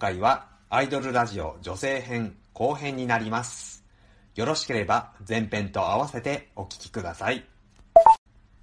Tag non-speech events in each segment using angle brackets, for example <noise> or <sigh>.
今回はアイドルラジオ女性編後編になります。よろしければ前編と合わせてお聞きください。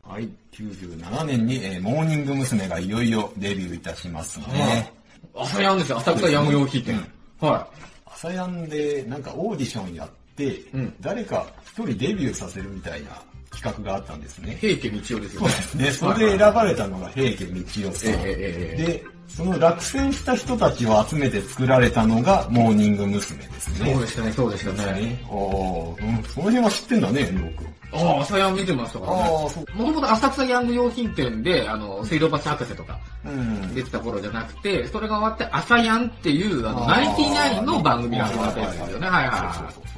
はい、97年に、えーモーニング娘。がいよいよデビューいたしますね。朝やんですよ、浅草ヤング用品店。は朝やんでなんかオーディションやって、うん誰か一人デビューさせるみたいな企画があったんですねい。。平家道夫ですよね。そうですね。それで選ばれたのが平家道夫さん。えええええで、その落選した人たちを集めて作られたのがモーニング娘。ですね。そうでしたね、そうでしたね。ね。おーうん、その辺は知ってんだね、遠藤君。ああ、朝やん見てましたからね。ああ、そう。もともと浅草ヤング用品店で、あの、水道橋博士とかうん。出てた頃じゃなくて、それが終わって朝やんっていう、あの、ナインティナインの番組が始まったやつですよね。はいは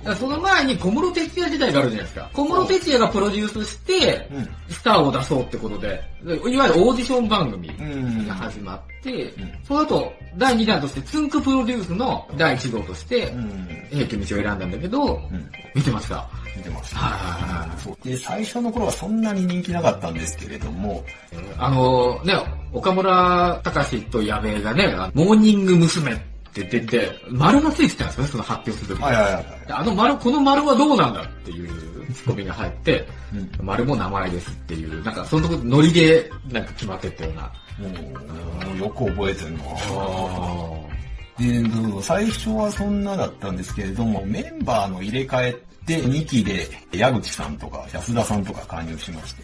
いはい。その前に小室哲哉時代があるじゃないですか。小室哲哉がプロデュースして、うん。スターを出そうってことで、でいわゆるオーディション番組うん。が始まって、んその後、第2弾として、ツンクプロデュースの第1号としてう、ん。平家道を選んだんだけど、うん。見てました。見てました。はいはいはいそうで、最初の頃はそんなに人気なかったんですけれども、あのね、岡村隆史と矢部がね、モーニング娘。って出て、丸がついてたんですよね、その発表するときはいはいはい。はい。あの丸、この丸はどうなんだっていうツッコミが入って、うん。丸も名前ですっていう、なんかそのとこノリでなんか決まってったような。もう、よく覚えてるなあで、最初はそんなだったんですけれども、メンバーの入れ替えで2期で矢口さんとか安田さんとか加入しまして、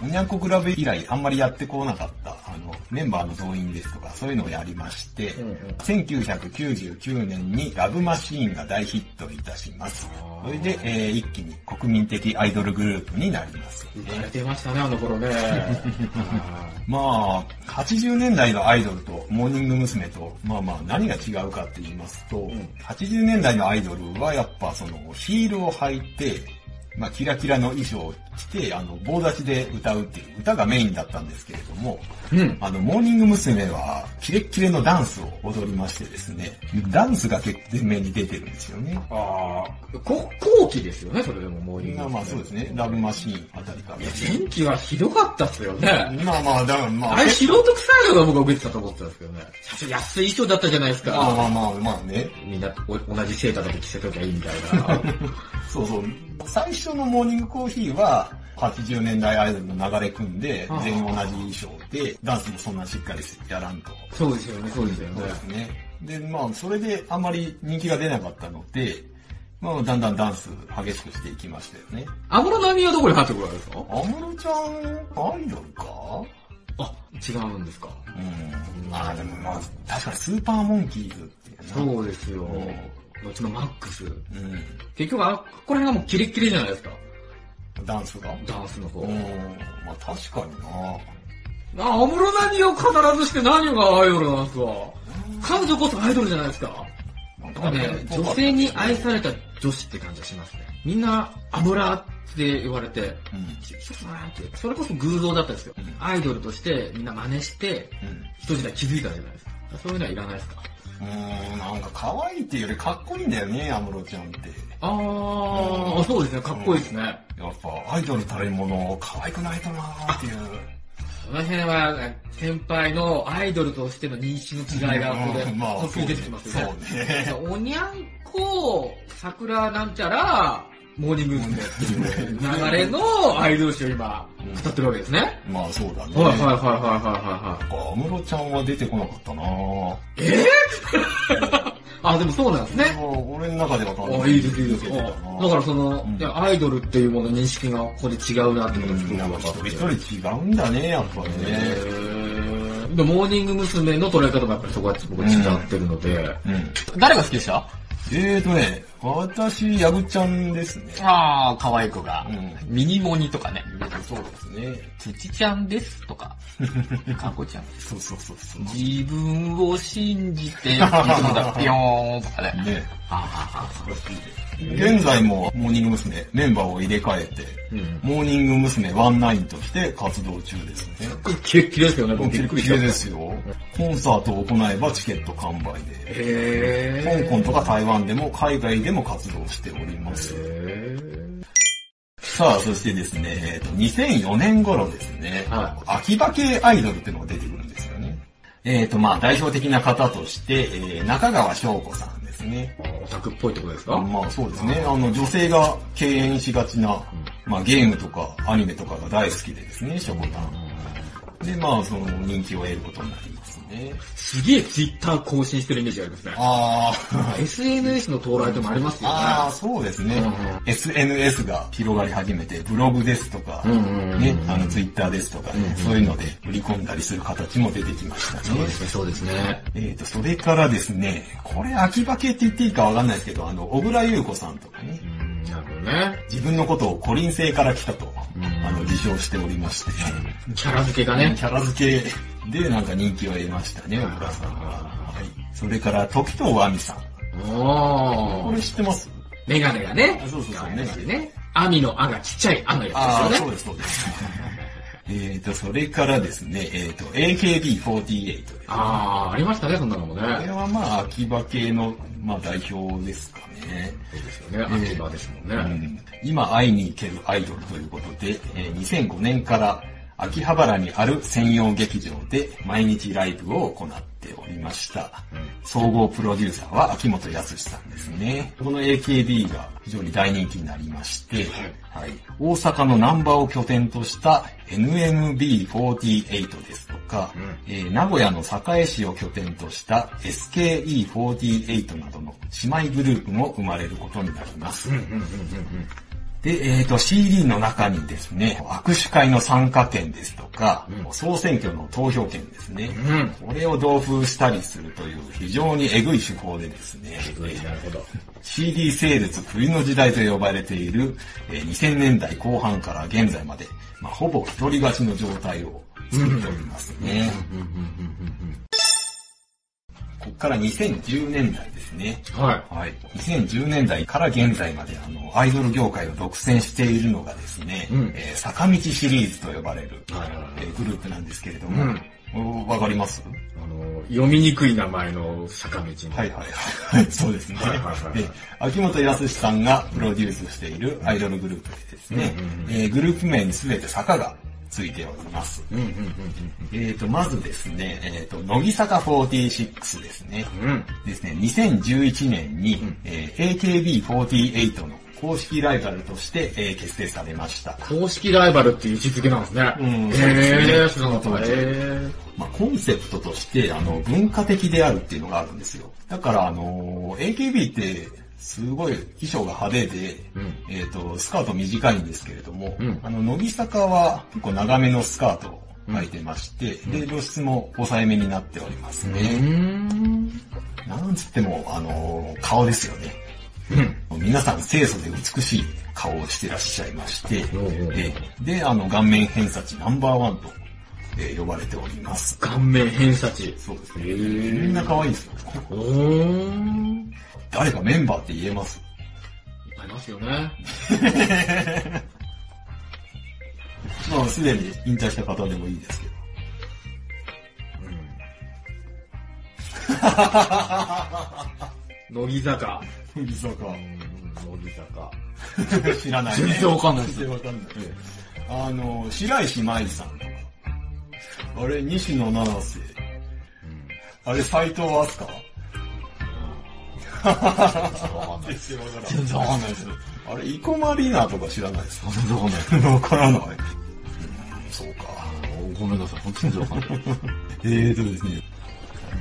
おにゃんこクラブ以来あんまりやってこなかった、あの、メンバーの増員ですとかそういうのをやりまして、うんうん1999年にラブマシーンが大ヒットいたします。それで、えー一気に国民的アイドルグループになります。言われてましたね、あの頃ね。<laughs> まあ、80年代のアイドルとモーニング娘。と、まあまあ何が違うかって言いますと、80年代のアイドルはやっぱそのヒールを履いて、まあキラキラの衣装を着て、あの棒立ちで歌うっていう歌がメインだったんですけれども、うん。あの、モーニング娘。はキレッキレのダンスを踊りましてですね、ダンスが結構前面に出てるんですよね。ああ、こ後期ですよね、それでもモーニングまあまあそうですね、ラブマシーンあたりから。いや、前期はひどかったっすよね。まあまあ、だからまあ、あれ素人臭いのが僕は受けてたと思ってたんですけどね。安い衣装だったじゃないですか。まあまあまあまあね。みんなお同じセーターだけ着せときゃいいみたいな。<laughs> そうそう。最初のモーニングコーヒーは、80年代アイドルの流れ組んで全員同じ衣装で、ダンスもそんなしっかりやらんと。そうですよね、そうですよねそう。ですね。で、まあ、それであんまり人気が出なかったので、まあ、だんだんダンス激しくしていきましたよね。安室奈美はどこに入ってくるわけですか？安室ちゃん、アイドルか？あ、違うんですか。うん。まあでもまあ、確かにスーパーモンキーズっていうな。そうですよ。後のマックス。う結局、あ、ここら辺がもうキレッキレじゃないですか。ん。ダンスが？ダンスの方。うん。まあ確かになあ、安室奈美を必ずして何がアイドルなんですか彼女こそアイドルじゃないですか。なんかね、女性に愛された女子って感じがしますね。みんな、アムラって言われて、うん。それこそ偶像だったんですよ。アイドルとしてみんな真似して、うん。一時代気づいたじゃないですか。そういうのはいらないですかうーん、なんか可愛いっていうよりかっこいいんだよね、安室ちゃんって。あー、そうですね、かっこいいですね。やっぱアイドルたるもの可愛くないとなーっていう。その辺は、先輩のアイドルとしての認識の違いが、ここで、うんまあ出てきますよね。そうね。<laughs> おにゃんこ、桜なんちゃら、モーニング娘。っていう流れのアイドル誌を今、語ってるわけですね。まあそうだね。はいはいはいはいはいは安室ちゃんは出てこなかったなぁ。い。えー、<laughs> あ、でもそうなんですね。俺の中では完あ、いいですいいです。だからその、うんいやアイドルっていうものの認識がここで違うなってことがすごく分かって。一人一人違うんだね、やっぱね。へーでモーニング娘。の捉え方もやっぱりそこは僕は違ってるので。うん。誰が好きでした？えーとね、私、ヤグちゃんですね。ああ、可愛い子がうんミニモニとかね。そうですね。つちちゃんですとか。かんこちゃん。そうそうそうそう。自分を信じて、いつもだ、<laughs> ぴょーんとかね。ね。あ現在もモーニング娘。メンバーを入れ替えて、うんモーニング娘。ワンナインとして活動中ですね。あ。キレッキレですよね、僕びっくりしですよ。コンサートを行えばチケット完売で、へ香港とか台湾でも海外でも活動しております。へさあ、そしてですね、えっと、2004年頃ですね、は秋葉系アイドルっていうのが出てくるんですよね。えっ、と、まあ、代表的な方として、えー中川翔子さんですね。オタクっぽいってことですか？まあそうですね。あの、女性が敬遠しがちな、まあゲームとかアニメとかが大好きでですね、しょこたん。で、まあその人気を得ることになりますね。すげえツイッター更新してるイメージがありますね。あー。<laughs> SNS の到来でもありますよね。ああ、そうですね、うん SNS が広がり始めて、ブログですとか、ね、あの、ツイッターですとかね、そういうので売り込んだりする形も出てきましたね。そうですね、そうですね。えーと、それからですね、これ秋葉系って言っていいかわかんないですけど、あの、小倉優子さんとかねう、ん、なるほどね。自分のことをコリン星から来たと、うんあの、自称しておりまして、キャラ付けがねキ。ャラ付けでなんか人気を得ましたね、小倉さんは。はい。それから、時藤亜美さん。おーこれ。知ってます？メガネがね。あそうそうそう可愛らしいね。網のあがちっちゃいあのやああ、つですよね。そうです、そうです。えっと、それからですね、えっ、と、AKB48 です。あー、ありましたね、そんなのもね。これはまあ、秋葉系の、まあ、代表ですかね。そうですよね。秋葉ですもんね。うん今会いに行けるアイドルということで、えー2005年から秋葉原にある専用劇場で毎日ライブを行っておりました。総合プロデューサーは秋元康さんですね。この AKB が非常に大人気になりまして、はい、大阪の南波を拠点とした NMB48 ですとか、えー名古屋の栄市を拠点とした SKE48 などの姉妹グループも生まれることになります。で、えっ、と、CD の中にですね、握手会の参加券ですとか、総選挙の投票券ですね、これを同封したりするという非常にエグい手法でですね、なるほど。CD セールス冬の時代と呼ばれている、えー2000年代後半から現在まで、まあ、ほぼ一人勝ちの状態を作っておりますね。ここから2010年代ですね。はい。はい。2010年代から現在まで、あの、アイドル業界を独占しているのがですね、うんえー坂道シリーズと呼ばれる、はいえーグループなんですけれども、おわかります？あの、読みにくい名前の坂道に。はいはいはい。そうですね。はいはいはい秋元康さんがプロデュースしているアイドルグループでですね、うんうんうんえーグループ名にすべて坂がついております。うんうんえーと、まずですね、えーと、乃木坂46ですね。うんうん。ですね、2011年に、えー AKB48 の公式ライバルとして、えー結成されました。公式ライバルっていう位置づけなんですね。うんへそうで。その通りへまあ、コンセプトとして、あの、文化的であるっていうのがあるんですよ。だから、あの、AKB って、すごい衣装が派手で、うんえっ、と、スカート短いんですけれども、うんあの、乃木坂は結構長めのスカートを履いてまして、で、露出も抑えめになっておりますー。うね。ーん。なんつっても、あの、顔ですよね。うん。皆さん清楚で美しい顔をしてらっしゃいまして、で、であの、顔面偏差値ナンバーワンと、えー呼ばれております。顔面偏差値。そうですへね。ーみんな可愛いですよ。誰かメンバーって言えます？ぱいいますよね。<laughs> まあ、すでに引退した方でもいいですけど。乃木坂。乃木坂。乃木坂。<laughs> 知らないね。全然わかんないです全然わかんない。あの、白石麻衣さん。あれ、西野七瀬。あれ、斎藤飛鳥全然わかんないです。あれ、生駒里奈とか知らないですか？全然わかんない。わからない。うんそうか。ごめんなさい、本当に全然わかんない。<laughs> えーとですね、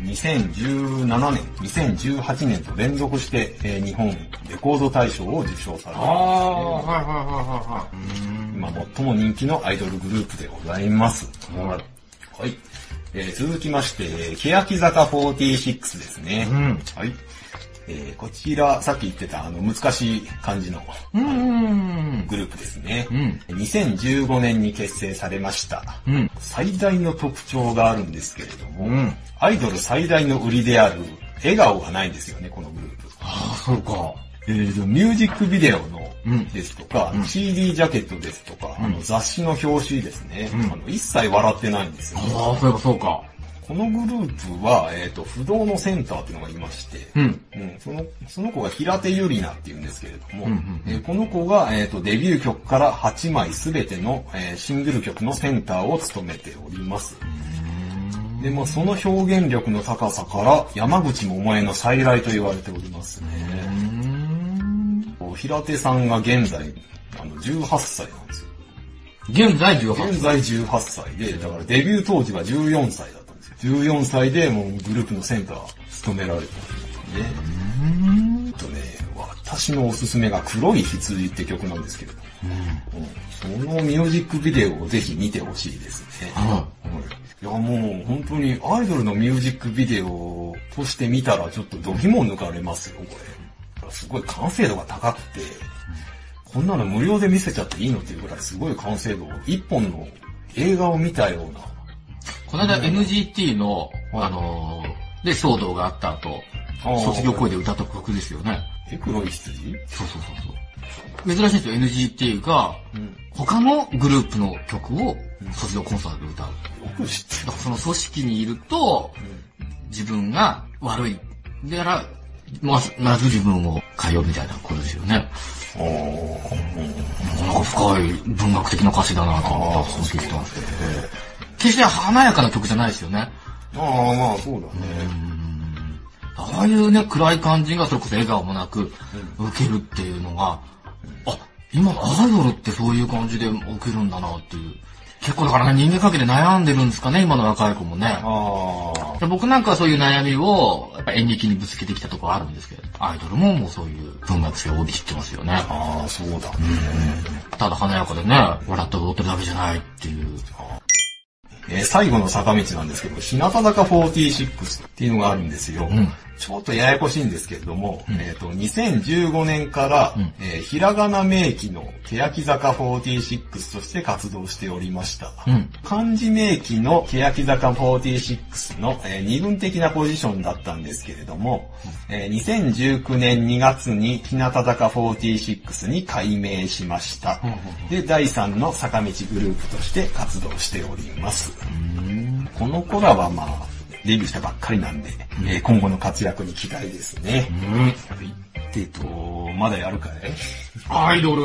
2017年、2018年と連続して、えー日本レコード大賞を受賞されています、ね。あー、はいはいはいはい。今最も人気のアイドルグループでございます。はい。はい。えー続きまして、えー欅坂46ですね。うんはい。えーこちら、さっき言ってた、あの、難しい感じのうん。グループですね。うん2015年に結成されました。うん。最大の特徴があるんですけれども、うんアイドル最大の売りである笑顔がないんですよね、このグループ。ああ、そうか。えーと、ミュージックビデオのうんですとか、CD ジャケットですとか、あの雑誌の表紙ですね、うんあの一切笑ってないんですよ。ああ、そうかそうか。このグループは、えっ、と、不動のセンターっていうのがいまして、うん。うんそのその子が平手ゆりなっていうんですけれども、うんうんえーこの子が、えー、とデビュー曲から8枚すべての、えーシングル曲のセンターを務めております。で、まあその表現力の高さから山口百恵の再来と言われておりますね。平手さんが現在、あの、18歳なんですよ。現在18歳。現在18歳で、だからデビュー当時は14歳だったんですよ。14歳でもうグループのセンター務められたんですね。とね、私のおすすめが黒い羊って曲なんですけれど、うん、そのミュージックビデオをぜひ見てほしいですね。いやもう本当にアイドルのミュージックビデオとして見たらちょっと度肝を抜かれますよ、これ。すごい完成度が高くて、こんなの無料で見せちゃっていいのっていうぐらいすごい完成度。一本の映画を見たような。この間 NGT の、あのー、で、騒動があった後、卒業声で歌った曲ですよね。え、黒い羊？そうそうそうそう。珍しいですよ、NGT が、他のグループの曲を卒業コンサートで歌う。よく知ってだからその組織にいると、自分が悪い。だから、まず、まず自分を変えみたいなことですよね。おーなんか深い文学的な歌詞だなと思ったら聞いてたんですけど、決して華やかな曲じゃないですよね。ああ、まあそうだね。ああいうね、暗い感じがそれこそ笑顔もなく受けるっていうのが、あ、今アイドルってそういう感じで受けるんだなっていう。結構だからね、人間関係で悩んでるんですかね、今の若い子もね。僕なんかはそういう悩みを、やっぱ演劇にぶつけてきたところあるんですけど、アイドルももうそういう文学性を帯びてますよね。ああ、そうだね。ただ華やかでね、笑って踊ってるだけじゃないっていう。えー最後の坂道なんですけど、日向坂46っていうのがあるんですよ。んちょっとややこしいんですけれども、えっ、と、2015年から、えーひらがな名義の欅坂46として活動しておりました。うん漢字名義の欅坂46の、えー二分的なポジションだったんですけれども、えー2019年2月に日向坂46に改名しました。で、第3の坂道グループとして活動しております。この子らはまあ、デビューしたばっかりなんで、えー今後の活躍に期待ですね。でと、まだやるかい？アイドル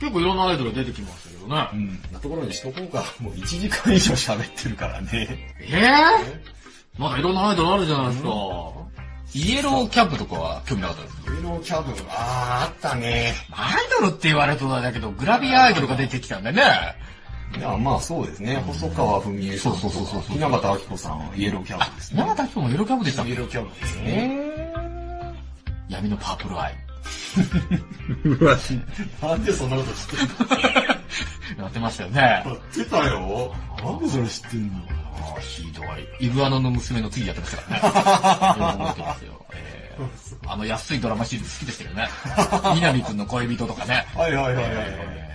結構いろんなアイドル出てきましたけどね。うん。なところにしとこうか。もう1時間以上喋ってるからね。えぇ、まだいろんなアイドルあるじゃないですか。イエローキャップとかは興味なかったですか？イエローキャブ、あー、あったね。アイドルって言われるとだけど、グラビアアイドルが出てきたんだね。いや、まあそうですね。細川文江さんとか。そうそうそうそう雛形明子さんはイエローキャブですね。永田彦もイエローキャップでしたイエローキャブですね。闇のパープルアイ。<laughs> なんでそんなこと知ってんの？やってましたよね。やってたよ。なんでそれ知ってんの？ああ、ひどい。イグアノの娘の次やってましたからね。えてますよ。えー <laughs> あの安いドラマシリーズ好きでしたよね。南くんの恋人とかね。はいはいはいはい。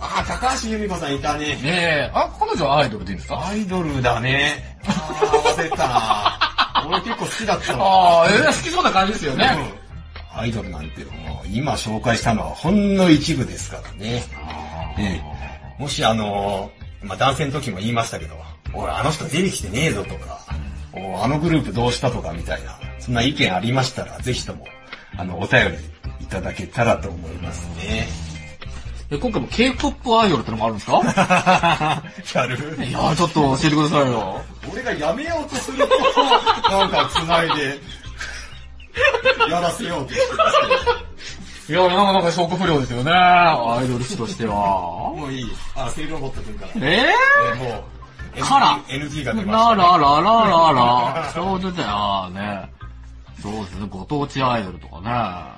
あー、高橋由美子さんいたね。ねえ、あ、彼女はアイドルでいいんですか？アイドルだね。あー、忘れてたな。<laughs> 俺結構好きだったの。ああ、えー、好きそうな感じですよね。アイドルなんてもう今紹介したのはほんの一部ですからね。ええもしあのーまあ、男性の時も言いましたけど、おい、あの人出てきてねえぞとか、おいあのグループどうしたとかみたいな、そんな意見ありましたら、ぜひとも、あの、お便りいただけたらと思いますね。え今回も K-POP アイドルってのもあるんですか？<laughs> やる？いやー、ちょっと教えてくださいよ。俺がやめようとすると、なんか繋いで、<laughs> やらせようとしてますけど。いや、なんかなんか消化不良ですよね。アイドル誌としては。もういい。あ、セイロボットくんから。ええーもう、カラ NG, が出ー、ました、ね。ララララララ。<laughs> ちょうどだよね。そうですね、ご当地アイドルとかね。あ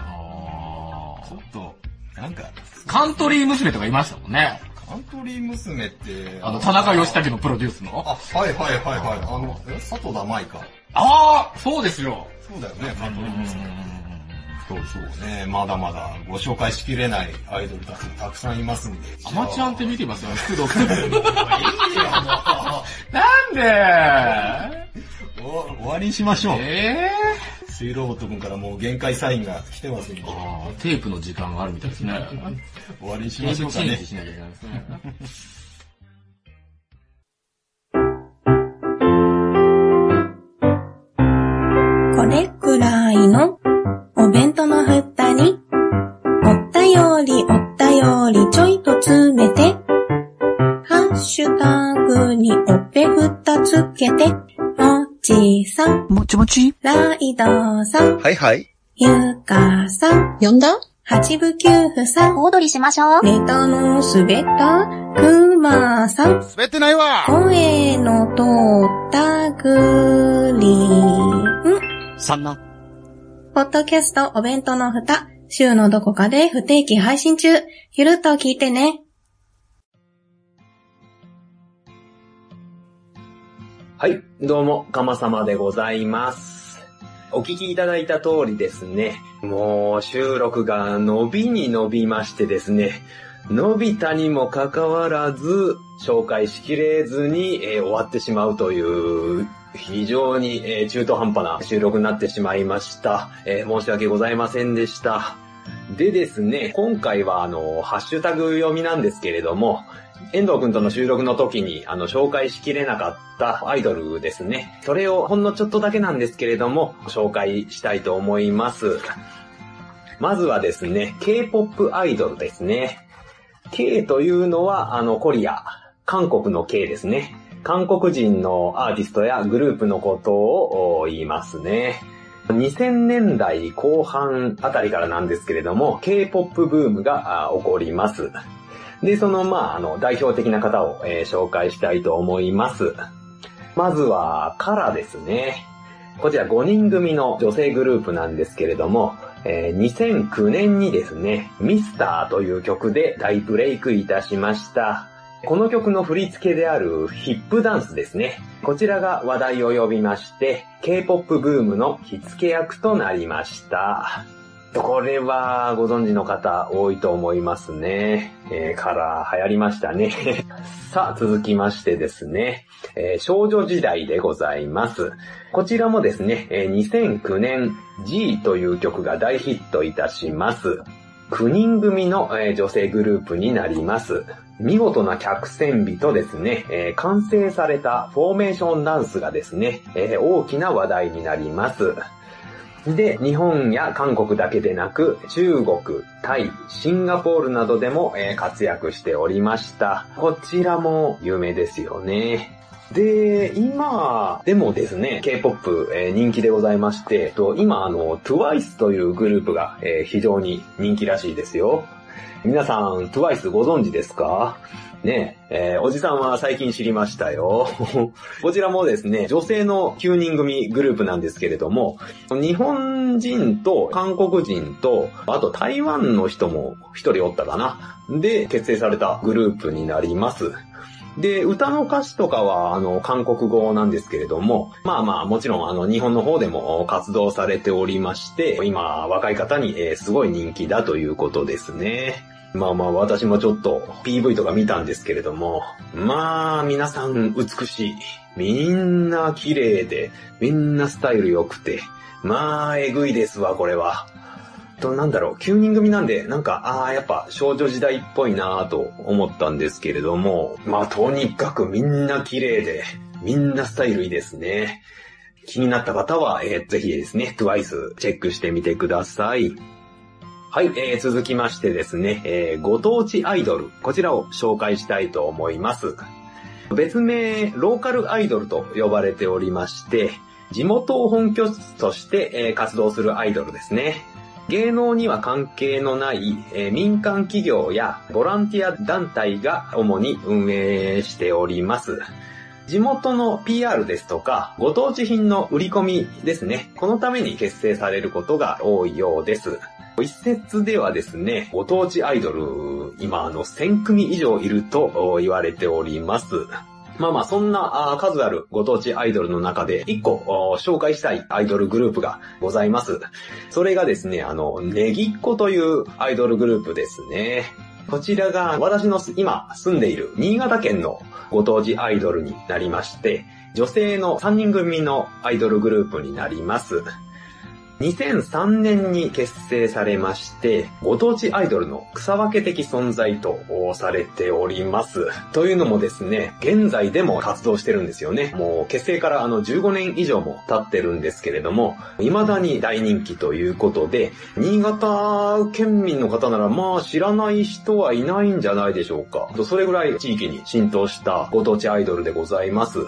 ちょっと、なんか、ーカントリー娘とかいましたもんね。カントリー娘って、あの、田中義武のプロデュースの。あ、はいはいはいはい。あの、え佐藤田舞か。ああそうですよ。そうだよね、カントリー娘。そうそうね、まだまだご紹介しきれないアイドルたちもたくさんいますんで。アマチュアンって見てますよ、<laughs> 工藤君。いいよ、もなんでうお終わりにしましょう。ええスイロボット君からもう限界サインが来てますんで、あーテープの時間があるみたいですね。終わりにしましょうかね。しなきゃいけないですね。これくらいのお弁当の蓋に、おったよりおったよりちょいと詰めて、ハッシュタグにおっぺふた二つけて、さん、もち？ライドさん、はいはい。ゆかさん、呼んだ？八部九夫さん、小躍りしましょう。ネタの滑ったくまさん、滑ってないわ声の通ったグリーン。そんな。ポッドキャストお弁当の蓋、週のどこかで不定期配信中。ゆるっと聞いてね。はい、どうも、かまさまでございます。お聞きいただいた通りですね、もう収録が伸びに伸びましてですね、伸びたにもかかわらず、紹介しきれずに、えー終わってしまうという、非常に、えー中途半端な収録になってしまいました。えー申し訳ございませんでした。でですね、今回はあの、ハッシュタグ読みなんですけれども、遠藤くんとの収録の時に、あの、紹介しきれなかったアイドルですね。それをほんのちょっとだけなんですけれども、紹介したいと思います。まずはですね、K-POP アイドルですね。K というのは、あの、コリア、韓国の K ですね。韓国人のアーティストやグループのことを言いますね。2000年代後半あたりからなんですけれども、K-POP ブームが起こります。で、その、まあ、あの、代表的な方を、えー紹介したいと思います。まずは、カラですね。こちら5人組の女性グループなんですけれども、えー2009年にですね、ミスターという曲で大ブレイクいたしました。この曲の振り付けであるヒップダンスですね。こちらが話題を呼びまして、K-POP ブームの火付け役となりました。これはご存知の方多いと思いますね。えー、から流行りましたね。<laughs> さあ、続きましてですね、えー少女時代でございます。こちらもですね、えー2009年 G という曲が大ヒットいたします。9人組の、え女性グループになります。見事な客船美とですね、えー完成されたフォーメーションダンスがですね、えー大きな話題になります。で、日本や韓国だけでなく、中国、タイ、シンガポールなどでも、えー活躍しておりました。こちらも有名ですよね。で、今でもですね、K-POP、えー人気でございまして、と今あの、TWICE というグループが、えー非常に人気らしいですよ。皆さん、TWICE ご存知ですか？ねえ、えーおじさんは最近知りましたよ。<laughs> こちらもですね、女性の9人組グループなんですけれども、日本人と韓国人と、あと台湾の人も一人おったかな。で、結成されたグループになります。で、歌の歌詞とかは、あの、韓国語なんですけれども、まあまあ、もちろん、あの、日本の方でも活動されておりまして、今、若い方に、えーすごい人気だということですね。まあまあ、私もちょっと PV とか見たんですけれども、まあ、皆さん美しい。みんな綺麗で、みんなスタイル良くて、まあ、えぐいですわ、これは。と、なんだろう、9人組なんで、なんか、ああ、やっぱ少女時代っぽいなぁと思ったんですけれども、まあ、とにかくみんな綺麗で、みんなスタイルいいですね。気になった方は、えーぜひですね、TWICE チェックしてみてください。はい、えー続きましてですね、えーご当地アイドル、こちらを紹介したいと思います。別名、ローカルアイドルと呼ばれておりまして、地元を本拠地として、えー活動するアイドルですね。芸能には関係のない、えー民間企業やボランティア団体が主に運営しております。地元の PR ですとか、ご当地品の売り込みですね。このために結成されることが多いようです。一説ではですね、ご当地アイドル、今あの1000組以上いると言われております。まあまあ、そんな数あるご当地アイドルの中で、一個紹介したいアイドルグループがございます。それがですね、あの、ネギっ子というアイドルグループですね。こちらが私の今住んでいる新潟県のご当地アイドルになりまして、女性の3人組のアイドルグループになります。2003年に結成されまして、ご当地アイドルの草分け的存在とされております。というのもですね、現在でも活動してるんですよね。もう結成からあの15年以上も経ってるんですけれども、未だに大人気ということで、新潟県民の方ならまあ知らない人はいないんじゃないでしょうか。それぐらい地域に浸透したご当地アイドルでございます。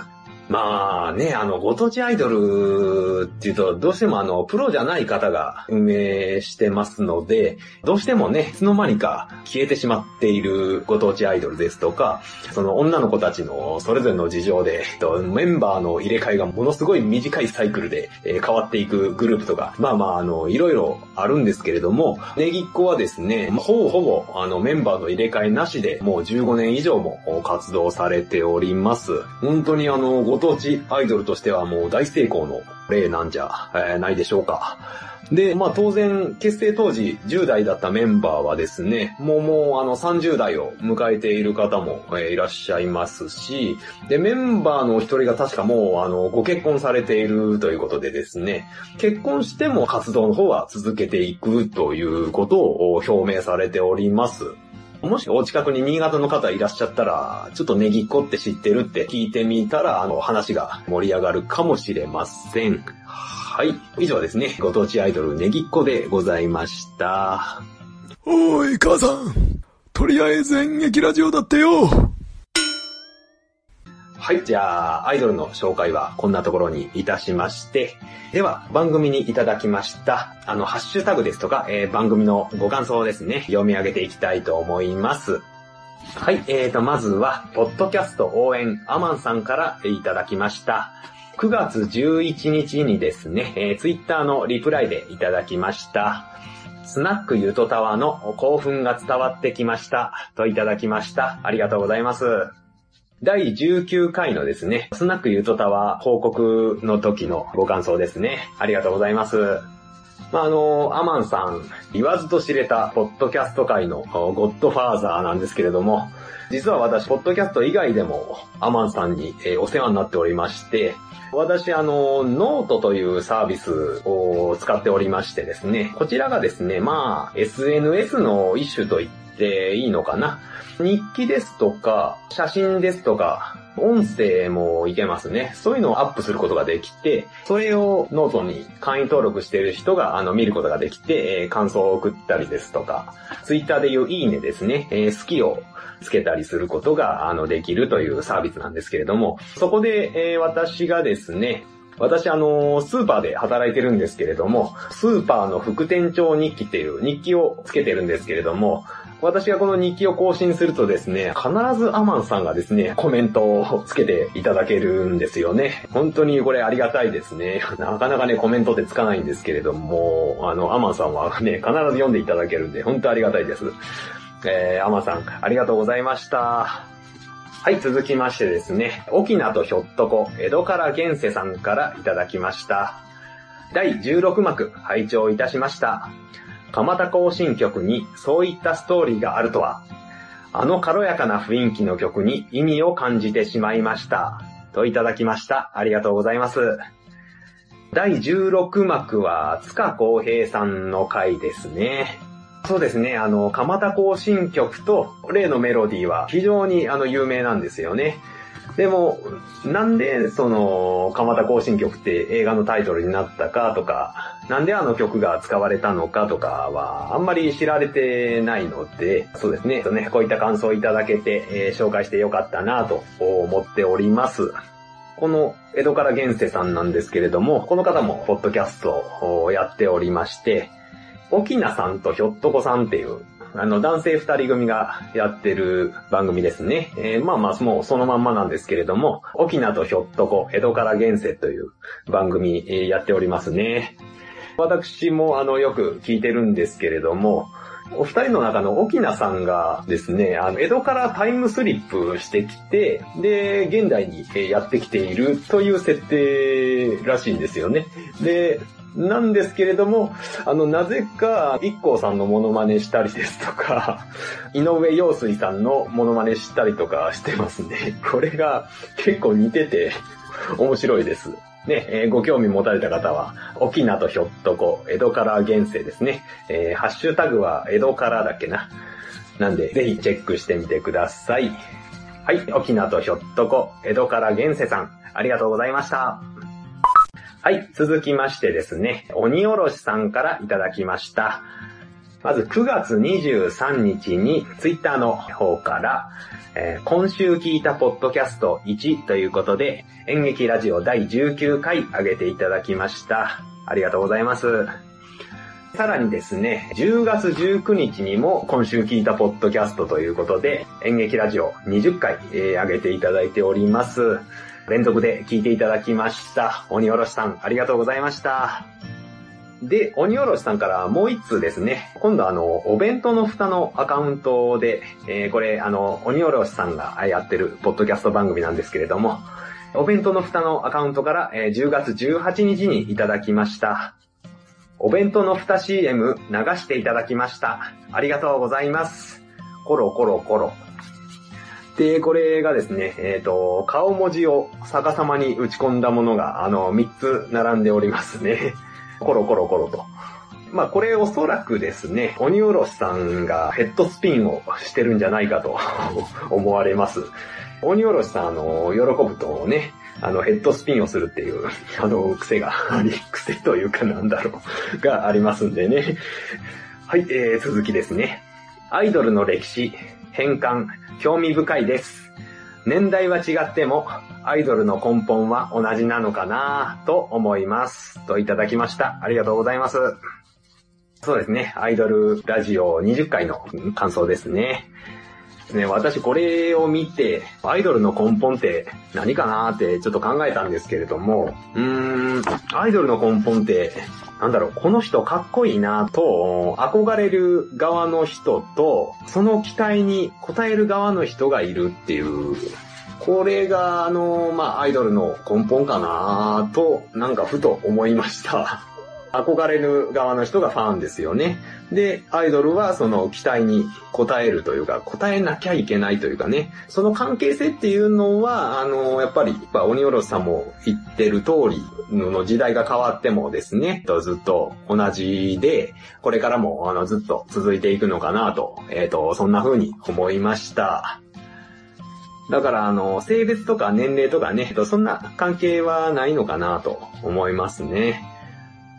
まあね、あの、ご当地アイドルっていうと、どうしてもあの、プロじゃない方が運営してますので、どうしてもね、いつの間にか消えてしまっているご当地アイドルですとか、その女の子たちのそれぞれの事情で、メンバーの入れ替えがものすごい短いサイクルで変わっていくグループとか、まあまあ、あの、いろいろあるんですけれども、ネギっ子はですね、ほぼほぼ、あの、メンバーの入れ替えなしで、もう15年以上も活動されております。本当にあの、ご当地アイドルとしてはもう大成功の例なんじゃ、ないでしょうか。で、まあ当然、結成当時10代だったメンバーはですね、もうもうあの30代を迎えている方も、え、いらっしゃいますし、で、メンバーの一人が確かもうあのご結婚されているということでですね、結婚しても活動の方は続けていくということを表明されております。もしお近くに新潟の方いらっしゃったら、ちょっとネギっ子って知ってるって聞いてみたら、あの、話が盛り上がるかもしれません。はい。以上ですね。ご当地アイドルネギっ子でございました。おい、母さん。とりあえず演劇ラジオだってよ。はい、じゃあ、アイドルの紹介はこんなところにいたしまして、では、番組にいただきました、あの、ハッシュタグですとか、えー、番組のご感想ですね、読み上げていきたいと思います。はい、えーと、まずは、ポッドキャスト応援アマンさんからいただきました。9月11日にですね、えー、ツイッターのリプライでいただきました。スナックユートタワーの興奮が伝わってきました。といただきました。ありがとうございます。第19回のですね、スナックユートタワー報告の時のご感想ですね。ありがとうございます。まあ、あの、アマンさん、言わずと知れたポッドキャスト界のゴッドファーザーなんですけれども、実は私、ポッドキャスト以外でもアマンさんに、お世話になっておりまして、私、あの、ノートというサービスを使っておりましてですね、こちらがですね、まあ、SNS の一種と言っていいのかな。日記ですとか、写真ですとか、音声もいけますね。そういうのをアップすることができて、それをノートに会員登録している人があの見ることができて、えー、感想を送ったりですとか、ツイッターでいういいねですね、えー、好きをつけたりすることがあのできるというサービスなんですけれども、そこで、えー、私がですね、私あの、スーパーで働いてるんですけれども、スーパーの副店長日記っていう日記をつけてるんですけれども、私がこの日記を更新するとですね、必ずアマンさんがですね、コメントをつけていただけるんですよね。本当にこれありがたいですね。なかなかね、コメントってつかないんですけれども、あの、アマンさんはね、必ず読んでいただけるんで、本当ありがたいです。えー、アマンさん、ありがとうございました。はい、続きましてですね、沖縄とひょっとこ、江戸から現世さんからいただきました。第16幕、拝聴いたしました。蒲田行進曲にそういったストーリーがあるとは、あの軽やかな雰囲気の曲に意味を感じてしまいました。といただきました。ありがとうございます。第16幕は塚公平さんの回ですね。そうですね、あの、蒲田行進曲と例のメロディーは非常にあの有名なんですよね。でも、なんで、その、蒲田行進曲って映画のタイトルになったかとか、なんであの曲が使われたのかとかは、あんまり知られてないので、そうですね、こういった感想をいただけて、えー、紹介してよかったなと思っております。この江戸から現世さんなんですけれども、この方もポッドキャストをやっておりまして、沖縄さんとひょっとこさんっていうあの、男性二人組がやってる番組ですね。えー、まあまあ、もうそのまんまなんですけれども、沖縄とひょっとこ、江戸から現世という番組、えー、やっておりますね。私もあの、よく聞いてるんですけれども、お二人の中の沖縄さんがですね、あの、江戸からタイムスリップしてきて、で、現代にやってきているという設定らしいんですよね。で、なんですけれども、あの、なぜか、一光さんのモノマネしたりですとか、<laughs> 井上陽水さんのモノマネしたりとかしてますね。これが結構似てて面白いです。ね、えー、ご興味持たれた方は、沖縄とひょっとこ、江戸から現世ですね。えー、ハッシュタグは江戸からだっけな。なんで、ぜひチェックしてみてください。はい、沖縄とひょっとこ、江戸から現世さん、ありがとうございました。はい、続きましてですね、鬼おろしさんからいただきました。まず9月23日にツイッターの方から、えー今週聞いたポッドキャスト1ということで、演劇ラジオ第19回上げていただきました。ありがとうございます。さらにですね、10月19日にも今週聞いたポッドキャストということで、演劇ラジオ20回、えー上げていただいております。連続で聞いていただきました。鬼おろしさん、ありがとうございました。で、鬼おろしさんからもう一通ですね。今度あの、お弁当の蓋のアカウントで、えーこれあの、鬼おろしさんがやってるポッドキャスト番組なんですけれども、お弁当の蓋のアカウントから、えー10月18日にいただきました。お弁当の蓋 CM 流していただきました。ありがとうございます。コロコロコロ。で、これがですね、えっ、と、顔文字を逆さまに打ち込んだものが、あの、3つ並んでおりますね。<laughs> コロコロコロと。まあ、これおそらくですね、鬼おろしさんがヘッドスピンをしてるんじゃないかと <laughs> 思われます。鬼おろしさん、あの、喜ぶとね、あの、ヘッドスピンをするっていう、あの、癖が <laughs> あり、癖というかなんだろう、がありますんでね。はい、えー、続きですね。アイドルの歴史、変換、興味深いです。年代は違っても、アイドルの根本は同じなのかなと思います。といただきました。ありがとうございます。そうですね。アイドルラジオ20回の感想ですね。ね、私これを見て、アイドルの根本って何かなってちょっと考えたんですけれども、うーん、アイドルの根本って、なんだろう、この人かっこいいなと、憧れる側の人と、その期待に応える側の人がいるっていう、これが、あの、まあ、アイドルの根本かなと、なんかふと思いました。憧れる側の人がファンですよね。で、アイドルはその期待に応えるというか、応えなきゃいけないというかね、その関係性っていうのは、あの、やっぱり、まあ、鬼おろしさんも言ってる通りの時代が変わってもですね、ずっと同じで、これからもあのずっと続いていくのかなと、えっ、と、そんな風に思いました。だから、あの、性別とか年齢とかね、そんな関係はないのかなと思いますね。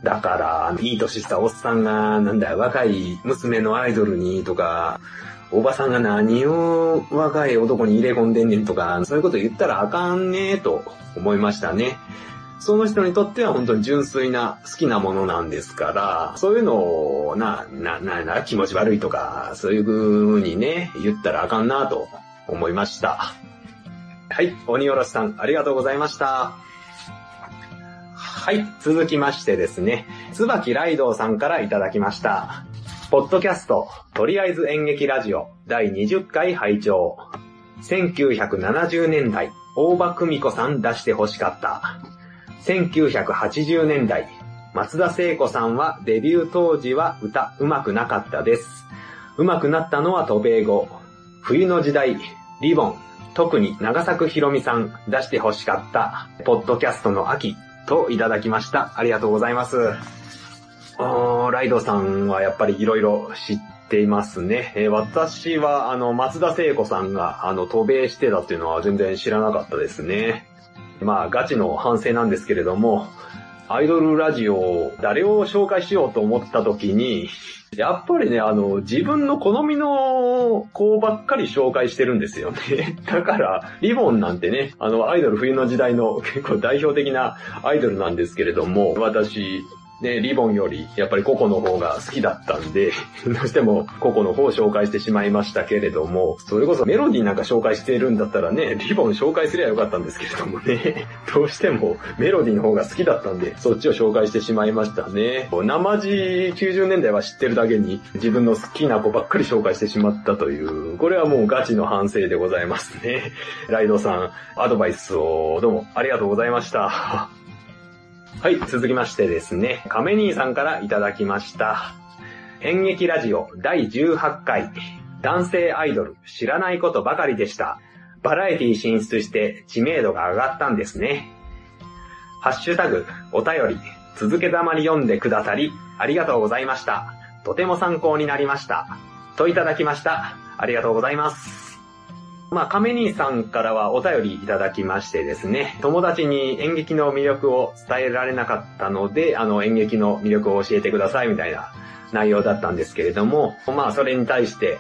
だから、いい年したおっさんが、なんだよ、若い娘のアイドルにとか、おばさんが何を若い男に入れ込んでんねんとか、そういうこと言ったらあかんねと思いましたね。その人にとっては本当に純粋な好きなものなんですから、そういうのをな、な、な、な、気持ち悪いとか、そういう風にね、言ったらあかんなと思いました。はい、鬼おろしさん、ありがとうございました。はい、続きましてですね、椿ライドウさんからいただきました。ポッドキャスト、とりあえず演劇ラジオ、第20回拝聴1970年代、大場久美子さん出して欲しかった。1980年代、松田聖子さんはデビュー当時は歌上手くなかったです。上手くなったのは渡米後。冬の時代、リボン、特に長作ひろみさん出して欲しかった。ポッドキャストの秋といただきました。ありがとうございます。ライドさんはやっぱり色々知っていますね。えー私は、あの、松田聖子さんが、あの、渡米してたっていうのは全然知らなかったですね。まあ、ガチの反省なんですけれども、アイドルラジオを誰を紹介しようと思った時に、やっぱりね、あの、自分の好みの子ばっかり紹介してるんですよね。<laughs> だから、リボンなんてね、あの、アイドル冬の時代の結構代表的なアイドルなんですけれども、私、ね、リボンより、やっぱりココの方が好きだったんで、<laughs> どうしてもココの方を紹介してしまいましたけれども、それこそメロディーなんか紹介しているんだったらね、リボン紹介すりゃよかったんですけれどもね、<laughs> どうしてもメロディーの方が好きだったんで、そっちを紹介してしまいましたね。生地90年代は知ってるだけに、自分の好きな子ばっかり紹介してしまったという、これはもうガチの反省でございますね。ライドさん、アドバイスをどうもありがとうございました。はい、続きましてですね、亀兄さんからいただきました。演劇ラジオ第18回、男性アイドル知らないことばかりでした。バラエティ進出して知名度が上がったんですね。ハッシュタグ、お便り、続けざまに読んでくださり、ありがとうございました。とても参考になりました。といただきました。ありがとうございます。まあ、亀兄さんからはお便りいただきましてですね、友達に演劇の魅力を伝えられなかったので、あの、演劇の魅力を教えてくださいみたいな内容だったんですけれども、まあそれに対して、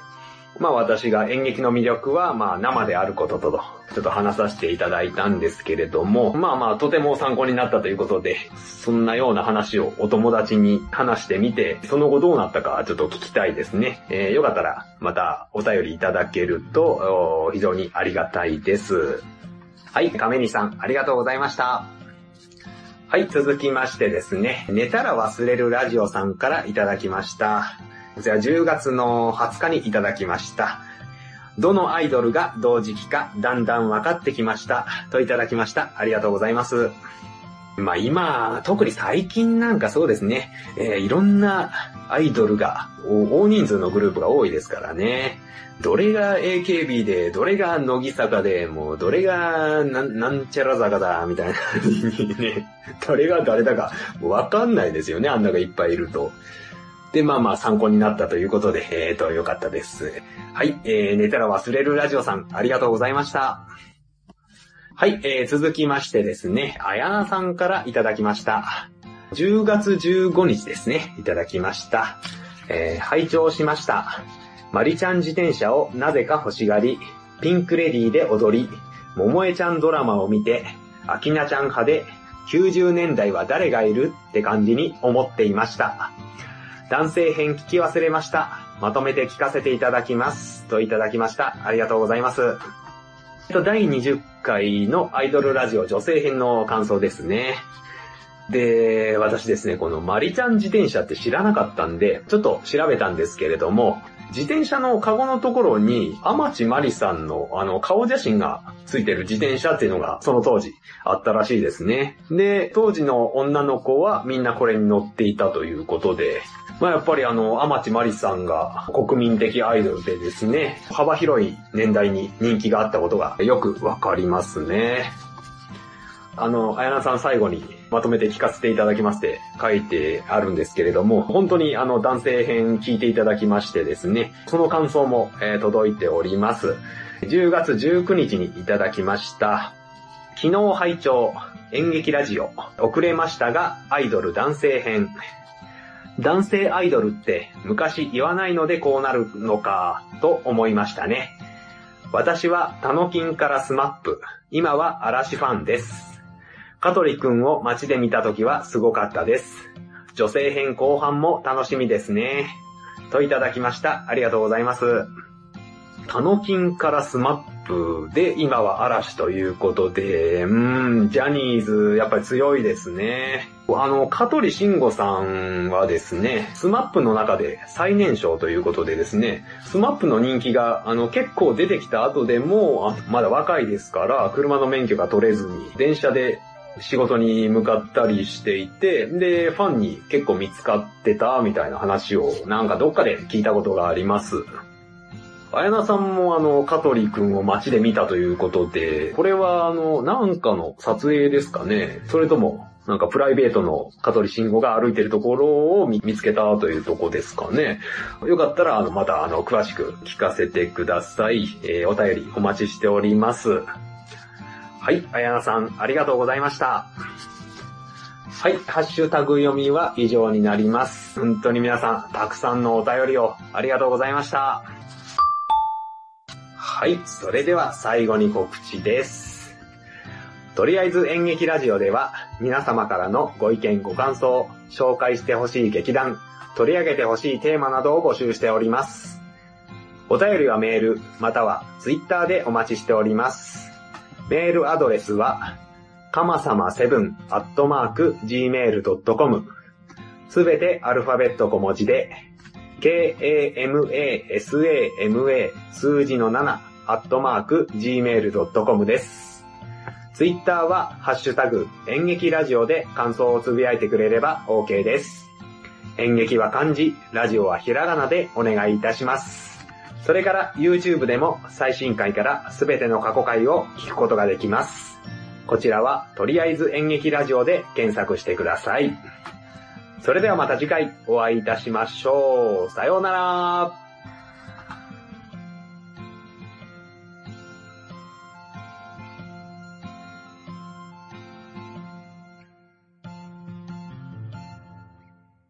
まあ私が演劇の魅力はまあ生であることと、ちょっと話させていただいたんですけれども、まあまあとても参考になったということで、そんなような話をお友達に話してみて、その後どうなったかちょっと聞きたいですね。えーよかったらまたお便りいただけると非常にありがたいです。はい、亀にさんありがとうございました。はい、続きましてですね、寝たら忘れるラジオさんからいただきました。こちら10月の20日にいただきました。どのアイドルが同時期かだんだん分かってきました。といただきました。ありがとうございます。まあ今、特に最近なんかそうですね、えーいろんなアイドルが、大人数のグループが多いですからね。どれが AKB で、どれが乃木坂で、もうどれがなんなんちゃら坂だ、みたいな感じにね、<laughs> 誰が誰だかもうわかんないですよね、あんながいっぱいいると。で、まあまあ参考になったということで、えーと、よかったです。はい、えー、寝たら忘れるラジオさん、ありがとうございました。はい、えー、続きましてですね、あやなさんからいただきました。10月15日ですね、いただきました。えー、拝聴しました。マリちゃん自転車をなぜか欲しがり、ピンクレディーで踊り、桃江ちゃんドラマを見て、アキナちゃん派で、90年代は誰がいるって感じに思っていました。男性編聞き忘れました。まとめて聞かせていただきます。といただきました。ありがとうございます。第20回のアイドルラジオ女性編の感想ですね。で、私ですね、このマリちゃん自転車って知らなかったんで、ちょっと調べたんですけれども、自転車のカゴのところに、天地マリさんのあの顔写真がついてる自転車っていうのがその当時あったらしいですね。で、当時の女の子はみんなこれに乗っていたということで、まあやっぱりあの、天地マリさんが国民的アイドルでですね、幅広い年代に人気があったことがよくわかりますね。あの、あやなさん最後にまとめて聞かせていただきまして書いてあるんですけれども、本当にあの男性編聞いていただきましてですね、その感想も、届いております。10月19日にいただきました。昨日拝聴演劇ラジオ遅れましたがアイドル男性編男性アイドルって昔言わないのでこうなるのかと思いましたね。私はたのきんから SMAP、今は嵐ファンです。香取くんを街で見た時はすごかったです。女性編後半も楽しみですね。といただきました。ありがとうございます。たのきんから SMAP で今は嵐ということで、うん、ジャニーズやっぱり強いですね。あの、香取慎吾さんはですね、 SMAP の中で最年少ということでですね、 SMAP の人気があの結構出てきた後でも、まだ若いですから、車の免許が取れずに、電車で仕事に向かったりしていて、で、ファンに結構見つかってたみたいな話をなんかどっかで聞いたことがあります。あやなさんもあの、香取くんを街で見たということで、これはあの、なんかの撮影ですかね？それとも、なんかプライベートの香取慎吾が歩いてるところを見つけたというとこですかね。よかったら、あの、またあの、詳しく聞かせてください。えーお便りお待ちしております。はい、あやなさん、ありがとうございました。はい、ハッシュタグ読みは以上になります。本当に皆さん、たくさんのお便りをありがとうございました。はい、それでは最後に告知です。とりあえず演劇ラジオでは皆様からのご意見ご感想、紹介してほしい劇団、取り上げてほしいテーマなどを募集しております。お便りはメール、またはツイッターでお待ちしております。メールアドレスは、かまさま7アットマーク gmail.com すべてアルファベット小文字で、k-a-m-a-s-a-m-a 数字の7アットマーク gmail.com です。ツイッターは、ハッシュタグ、演劇ラジオで感想をつぶやいてくれれば OK です。演劇は漢字、ラジオはひらがなでお願いいたします。それから YouTube でも最新回からすべての過去回を聞くことができます。こちらはとりあえず演劇ラジオで検索してください。それではまた次回お会いいたしましょう。さようなら。